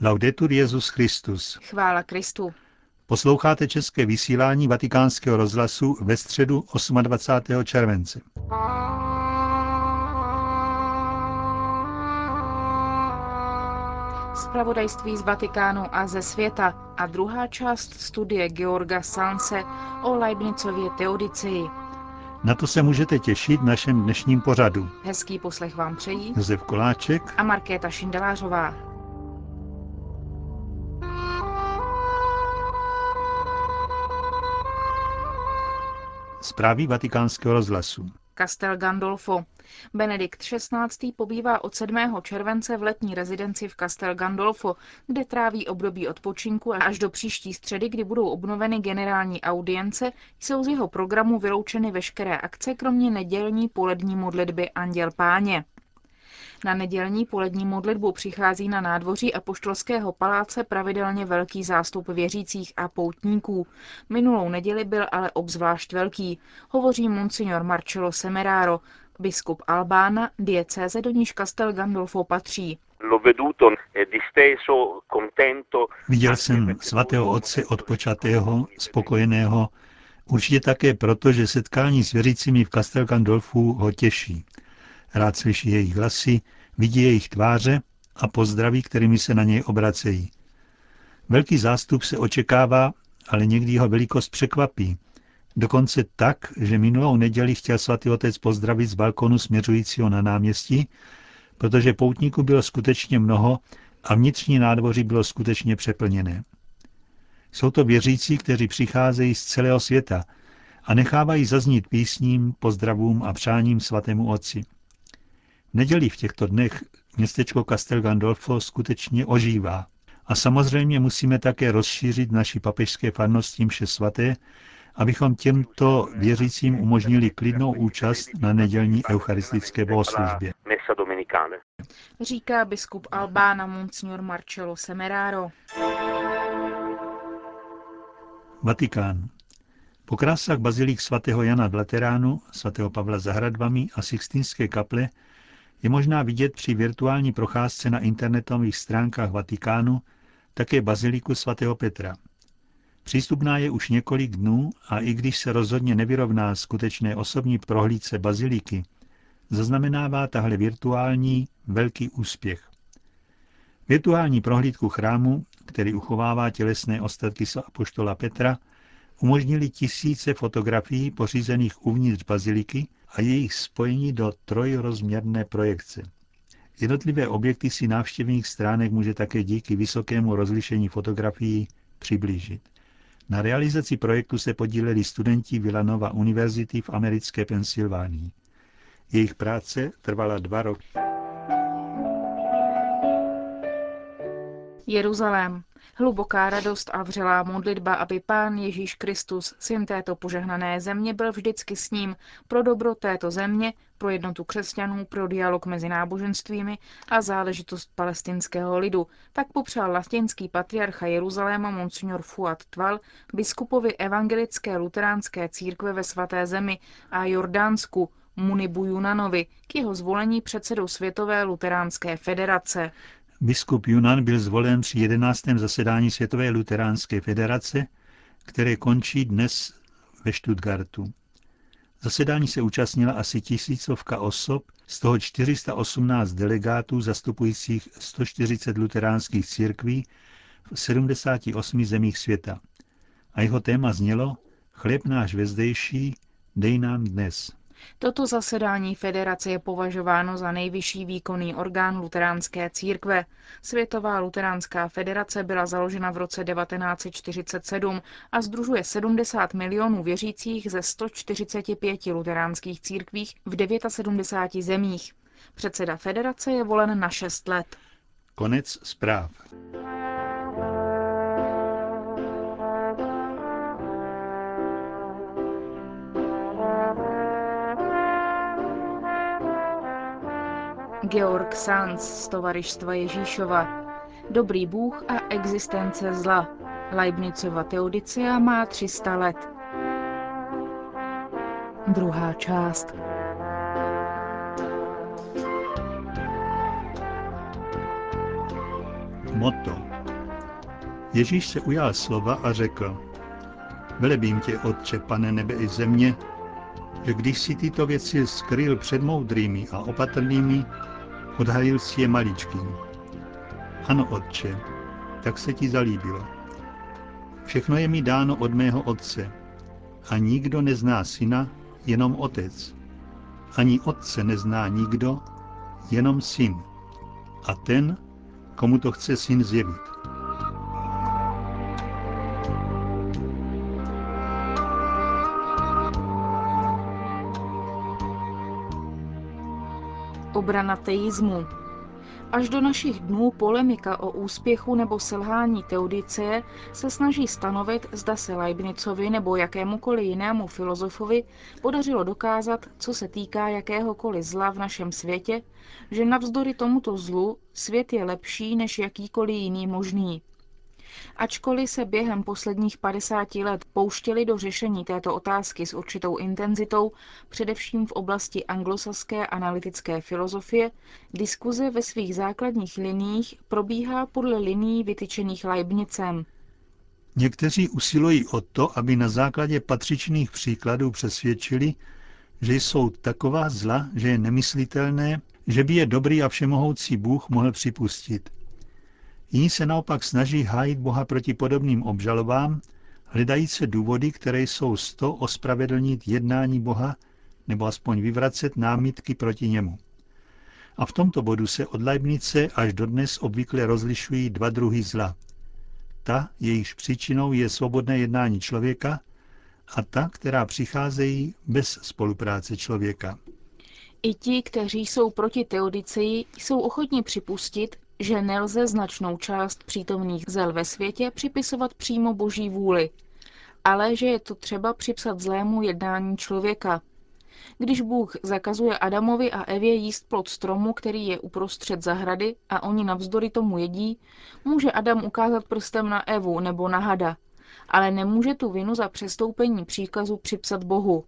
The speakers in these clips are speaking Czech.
Laudetur Jezus Christus. Chvála Kristu. Posloucháte české vysílání Vatikánského rozhlasu ve středu 28. července. Spravodajství z Vatikánu a ze světa a druhá část studie Georga Sanse o Leibnicově teodicii. Na to se můžete těšit v našem dnešním pořadu. Hezký poslech vám přejí Josef Koláček a Markéta Šindelářová. Zprávy vatikánského rozhlasu. Castel Gandolfo. Benedikt XVI. pobývá od 7. července v letní rezidenci v Castel Gandolfo, kde tráví období odpočinku až do příští středy, kdy budou obnoveny generální audience, jsou z jeho programu vyloučeny veškeré akce, kromě nedělní polední modlitby Anděl Páně. Na nedělní polední modlitbu přichází na nádvoří Apoštolského paláce pravidelně velký zástup věřících a poutníků. Minulou neděli byl ale obzvlášť velký, hovoří monsignor Marcello Semeraro, biskup Albána, diecéze do níž Castel Gandolfo patří. Viděl jsem svatého otce odpočatého, spokojeného, určitě také proto, že setkání s věřícími v Castel Gandolfu ho těší. Rád slyší jejich hlasy, vidí jejich tváře a pozdraví, kterými se na něj obracejí. Velký zástup se očekává, ale někdy jeho velikost překvapí. Dokonce tak, že minulou neděli chtěl svatý otec pozdravit z balkonu směřujícího na náměstí, protože poutníků bylo skutečně mnoho a vnitřní nádvoří bylo skutečně přeplněné. Jsou to věřící, kteří přicházejí z celého světa a nechávají zaznít písním, pozdravům a přáním svatému otci neděli v těchto dnech městečko Castel Gandolfo skutečně ožívá. A samozřejmě musíme také rozšířit naši papežské farnosti mše svaté, abychom těmto věřícím umožnili klidnou účast na nedělní eucharistické bohoslužbě. Říká biskup Albána Monsignor Marcello Semeraro. Vatikán. Po krásách bazilík svatého Jana v Lateránu, svatého Pavla za hradbami a Sixtínské kaple je možná vidět při virtuální procházce na internetových stránkách Vatikánu také baziliku svatého Petra. Přístupná je už několik dnů a i když se rozhodně nevyrovná skutečné osobní prohlídce baziliky, zaznamenává tahle virtuální velký úspěch. Virtuální prohlídku chrámu, který uchovává tělesné ostatky apoštola Petra, umožnili tisíce fotografií pořízených uvnitř baziliky a jejich spojení do trojrozměrné projekce. Jednotlivé objekty si návštěvník stránek může také díky vysokému rozlišení fotografií přiblížit. Na realizaci projektu se podíleli studenti Villanova univerzity v americké Pensylvánii. Jejich práce trvala dva roky. Jeruzalém. Hluboká radost a vřelá modlitba, aby Pán Ježíš Kristus, syn této požehnané země, byl vždycky s ním pro dobro této země, pro jednotu křesťanů, pro dialog mezi náboženstvími a záležitost palestinského lidu, tak popřál latinský patriarcha Jeruzaléma Monsignor Fuad Tval biskupovi evangelické luteránské církve ve svaté zemi a Jordánsku Munibu Junanovi k jeho zvolení předsedou Světové luteránské federace. Biskup Junan byl zvolen při 11. zasedání Světové luteránské federace, které končí dnes ve Stuttgartu. Zasedání se účastnila asi tisícovka osob, z toho 418 delegátů zastupujících 140 luteránských církví v 78 zemích světa. A jeho téma znělo Chléb náš vezdejší, dej nám dnes. Toto zasedání federace je považováno za nejvyšší výkonný orgán luteránské církve. Světová luteránská federace byla založena v roce 1947 a združuje 70 milionů věřících ze 145 luteránských církvích v 79 zemích. Předseda federace je volen na 6 let. Konec zpráv. Georg Sanz z Tovarištva Ježíšova. Dobrý Bůh a existence zla. Leibnicova teodicea má 300 let. Druhá část. moto. Ježíš se ujal slova a řekl, Velebím tě, Otče, pane nebe i země, že když si tyto věci skryl před moudrými a opatrnými, odhalil si je maličkým. Ano, Otče, tak se ti zalíbilo. Všechno je mi dáno od mého Otce a nikdo nezná syna, jenom Otec. Ani Otce nezná nikdo, jenom syn. A ten, komu to chce syn zjevit. Obrana teizmu Až do našich dnů polemika o úspěchu nebo selhání Teodiceje se snaží stanovit, zda se Leibnicovi nebo jakémukoliv jinému filozofovi podařilo dokázat, co se týká jakéhokoliv zla v našem světě, že navzdory tomuto zlu svět je lepší než jakýkoliv jiný možný. Ačkoliv se během posledních 50 let pouštěli do řešení této otázky s určitou intenzitou, především v oblasti anglosaské analytické filozofie, diskuze ve svých základních liních probíhá podle linií vytyčených Leibnicem. Někteří usilují o to, aby na základě patřičných příkladů přesvědčili, že jsou taková zla, že je nemyslitelné, že by je dobrý a všemohoucí Bůh mohl připustit. Jiní se naopak snaží hájit Boha proti podobným obžalobám, hledají se důvody, které jsou z to ospravedlnit jednání Boha nebo aspoň vyvracet námitky proti němu. A v tomto bodu se od Leibnice až dodnes obvykle rozlišují dva druhy zla. Ta, jejíž příčinou je svobodné jednání člověka, a ta, která přicházejí bez spolupráce člověka. I ti, kteří jsou proti teodicii, jsou ochotni připustit, že nelze značnou část přítomných zel ve světě připisovat přímo boží vůli, ale že je to třeba připsat zlému jednání člověka. Když Bůh zakazuje Adamovi a Evě jíst plod stromu, který je uprostřed zahrady a oni navzdory tomu jedí, může Adam ukázat prstem na Evu nebo na hada, ale nemůže tu vinu za přestoupení příkazu připsat Bohu.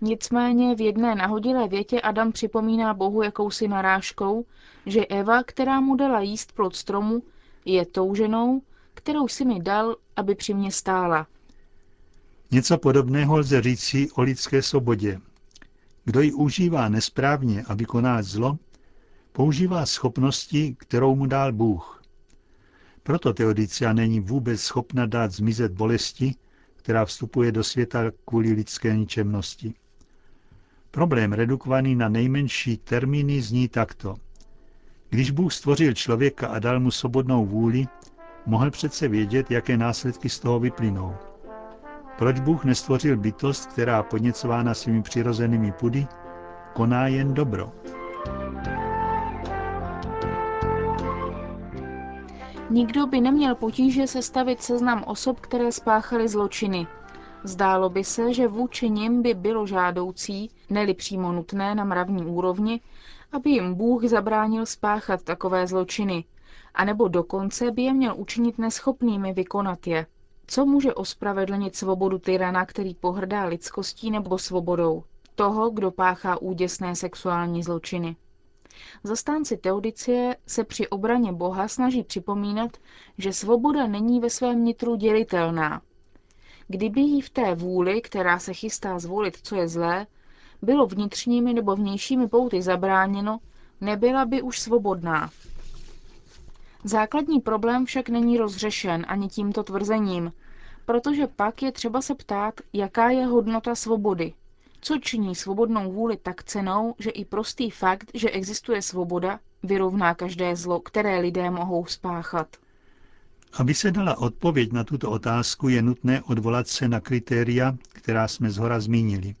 Nicméně v jedné nahodilé větě Adam připomíná Bohu jakousi narážkou, že Eva, která mu dala jíst plod stromu, je tou ženou, kterou si mi dal, aby při mě stála. Něco podobného lze říci o lidské svobodě. Kdo ji užívá nesprávně a vykoná zlo, používá schopnosti, kterou mu dal Bůh. Proto Teodicia není vůbec schopna dát zmizet bolesti, která vstupuje do světa kvůli lidské ničemnosti. Problém redukovaný na nejmenší termíny zní takto. Když Bůh stvořil člověka a dal mu svobodnou vůli, mohl přece vědět, jaké následky z toho vyplynou. Proč Bůh nestvořil bytost, která podněcována svými přirozenými pudy, koná jen dobro? Nikdo by neměl potíže sestavit seznam osob, které spáchaly zločiny. Zdálo by se, že vůči nim by bylo žádoucí, neli přímo nutné na mravní úrovni, aby jim Bůh zabránil spáchat takové zločiny, anebo dokonce by je měl učinit neschopnými vykonat je. Co může ospravedlnit svobodu tyrana, který pohrdá lidskostí nebo svobodou? Toho, kdo páchá úděsné sexuální zločiny. Zastánci teodicie se při obraně Boha snaží připomínat, že svoboda není ve svém nitru dělitelná. Kdyby jí v té vůli, která se chystá zvolit, co je zlé, bylo vnitřními nebo vnějšími pouty zabráněno, nebyla by už svobodná. Základní problém však není rozřešen ani tímto tvrzením, protože pak je třeba se ptát, jaká je hodnota svobody. Co činí svobodnou vůli tak cenou, že i prostý fakt, že existuje svoboda, vyrovná každé zlo, které lidé mohou spáchat? Aby se dala odpověď na tuto otázku, je nutné odvolat se na kritéria, která jsme zhora zmínili.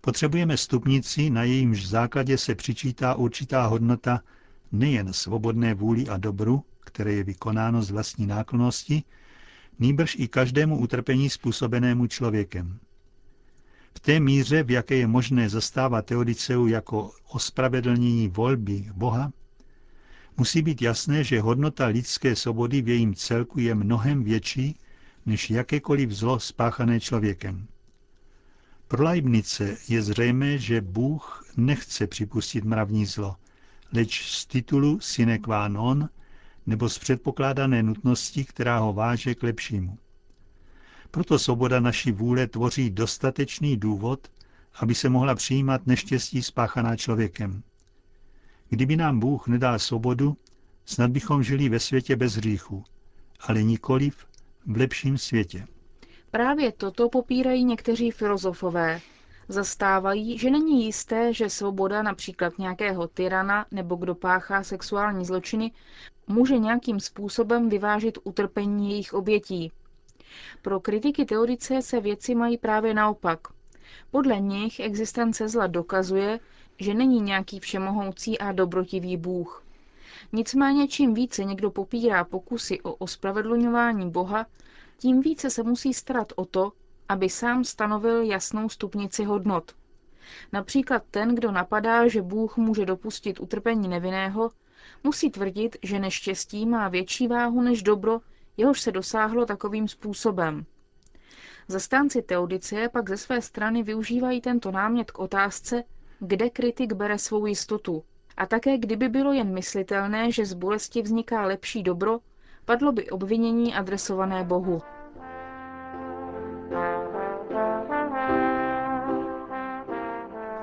Potřebujeme stupnici, na jejímž základě se přičítá určitá hodnota nejen svobodné vůli a dobru, které je vykonáno z vlastní náklonosti, nýbrž i každému utrpení způsobenému člověkem. V té míře, v jaké je možné zastávat Teodiceu jako ospravedlnění volby Boha, musí být jasné, že hodnota lidské svobody v jejím celku je mnohem větší než jakékoliv zlo spáchané člověkem. Pro Leibnice je zřejmé, že Bůh nechce připustit mravní zlo, leč z titulu sine qua non nebo z předpokládané nutnosti, která ho váže k lepšímu. Proto svoboda naší vůle tvoří dostatečný důvod, aby se mohla přijímat neštěstí spáchaná člověkem. Kdyby nám Bůh nedal svobodu, snad bychom žili ve světě bez hříchu, ale nikoliv v lepším světě. Právě toto popírají někteří filozofové. Zastávají, že není jisté, že svoboda například nějakého tyrana nebo kdo páchá sexuální zločiny může nějakým způsobem vyvážit utrpení jejich obětí. Pro kritiky teorice se věci mají právě naopak. Podle nich existence zla dokazuje, že není nějaký všemohoucí a dobrotivý Bůh. Nicméně čím více někdo popírá pokusy o ospravedlňování Boha, tím více se musí starat o to, aby sám stanovil jasnou stupnici hodnot. Například ten, kdo napadá, že Bůh může dopustit utrpení nevinného, musí tvrdit, že neštěstí má větší váhu než dobro, jehož se dosáhlo takovým způsobem. Zastánci teodicie pak ze své strany využívají tento námět k otázce, kde kritik bere svou jistotu. A také kdyby bylo jen myslitelné, že z bolesti vzniká lepší dobro, padlo by obvinění adresované Bohu.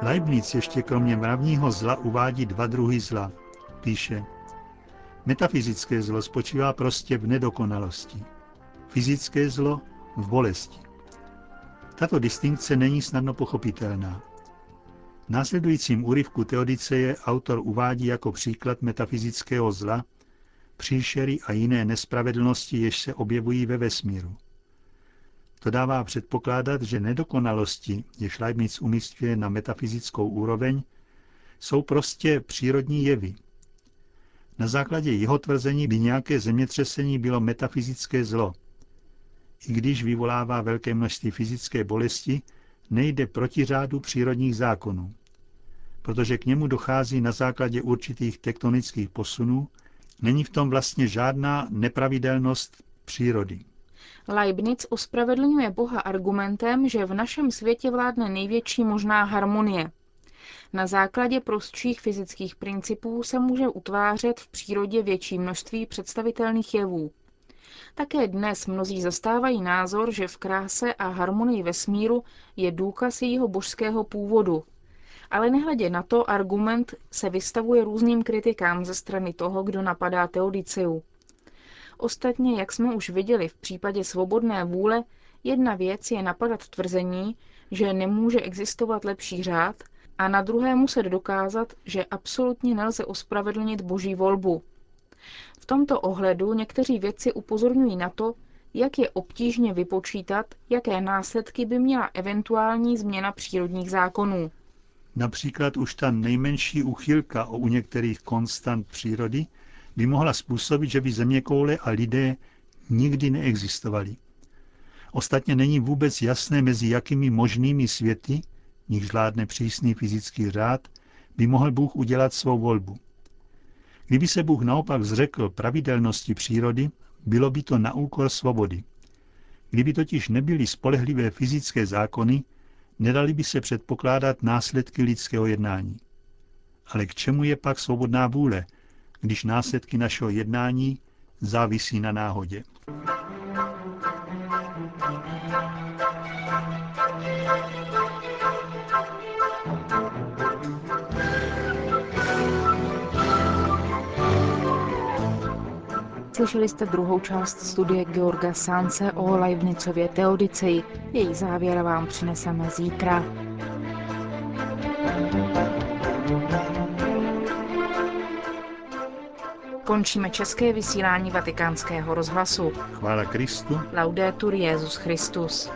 Leibniz ještě kromě mravního zla uvádí dva druhy zla. Píše, metafyzické zlo spočívá prostě v nedokonalosti. Fyzické zlo v bolesti. Tato distinkce není snadno pochopitelná. V následujícím úryvku Teodiceje autor uvádí jako příklad metafyzického zla příšery a jiné nespravedlnosti, jež se objevují ve vesmíru. To dává předpokládat, že nedokonalosti, jež Leibniz umístuje na metafyzickou úroveň, jsou prostě přírodní jevy. Na základě jeho tvrzení by nějaké zemětřesení bylo metafyzické zlo. I když vyvolává velké množství fyzické bolesti, nejde proti řádu přírodních zákonů, protože k němu dochází na základě určitých tektonických posunů, není v tom vlastně žádná nepravidelnost přírody. Leibniz ospravedlňuje Boha argumentem, že v našem světě vládne největší možná harmonie. Na základě prostších fyzických principů se může utvářet v přírodě větší množství představitelných jevů. Také dnes mnozí zastávají názor, že v kráse a harmonii vesmíru je důkaz jejího božského původu. Ale nehledě na to, argument se vystavuje různým kritikám ze strany toho, kdo napadá Teodiceu. Ostatně, jak jsme už viděli v případě svobodné vůle, jedna věc je napadat tvrzení, že nemůže existovat lepší řád, a na druhé muset dokázat, že absolutně nelze ospravedlnit boží volbu. V tomto ohledu někteří vědci upozorňují na to, jak je obtížně vypočítat, jaké následky by měla eventuální změna přírodních zákonů. Například už ta nejmenší uchylka o u některých konstant přírody by mohla způsobit, že by zeměkoule a lidé nikdy neexistovali. Ostatně není vůbec jasné, mezi jakými možnými světy, nich zvládne přísný fyzický řád, by mohl Bůh udělat svou volbu. Kdyby se Bůh naopak zřekl pravidelnosti přírody, bylo by to na úkor svobody. Kdyby totiž nebyly spolehlivé fyzické zákony, nedali by se předpokládat následky lidského jednání. Ale k čemu je pak svobodná vůle, když následky našeho jednání závisí na náhodě? Slyšeli jste druhou část studie Georga Sánce o Leibnicově Teodiceji. Její závěr vám přineseme zítra. Končíme české vysílání vatikánského rozhlasu. Chvála Kristu. Laudetur Jezus Christus.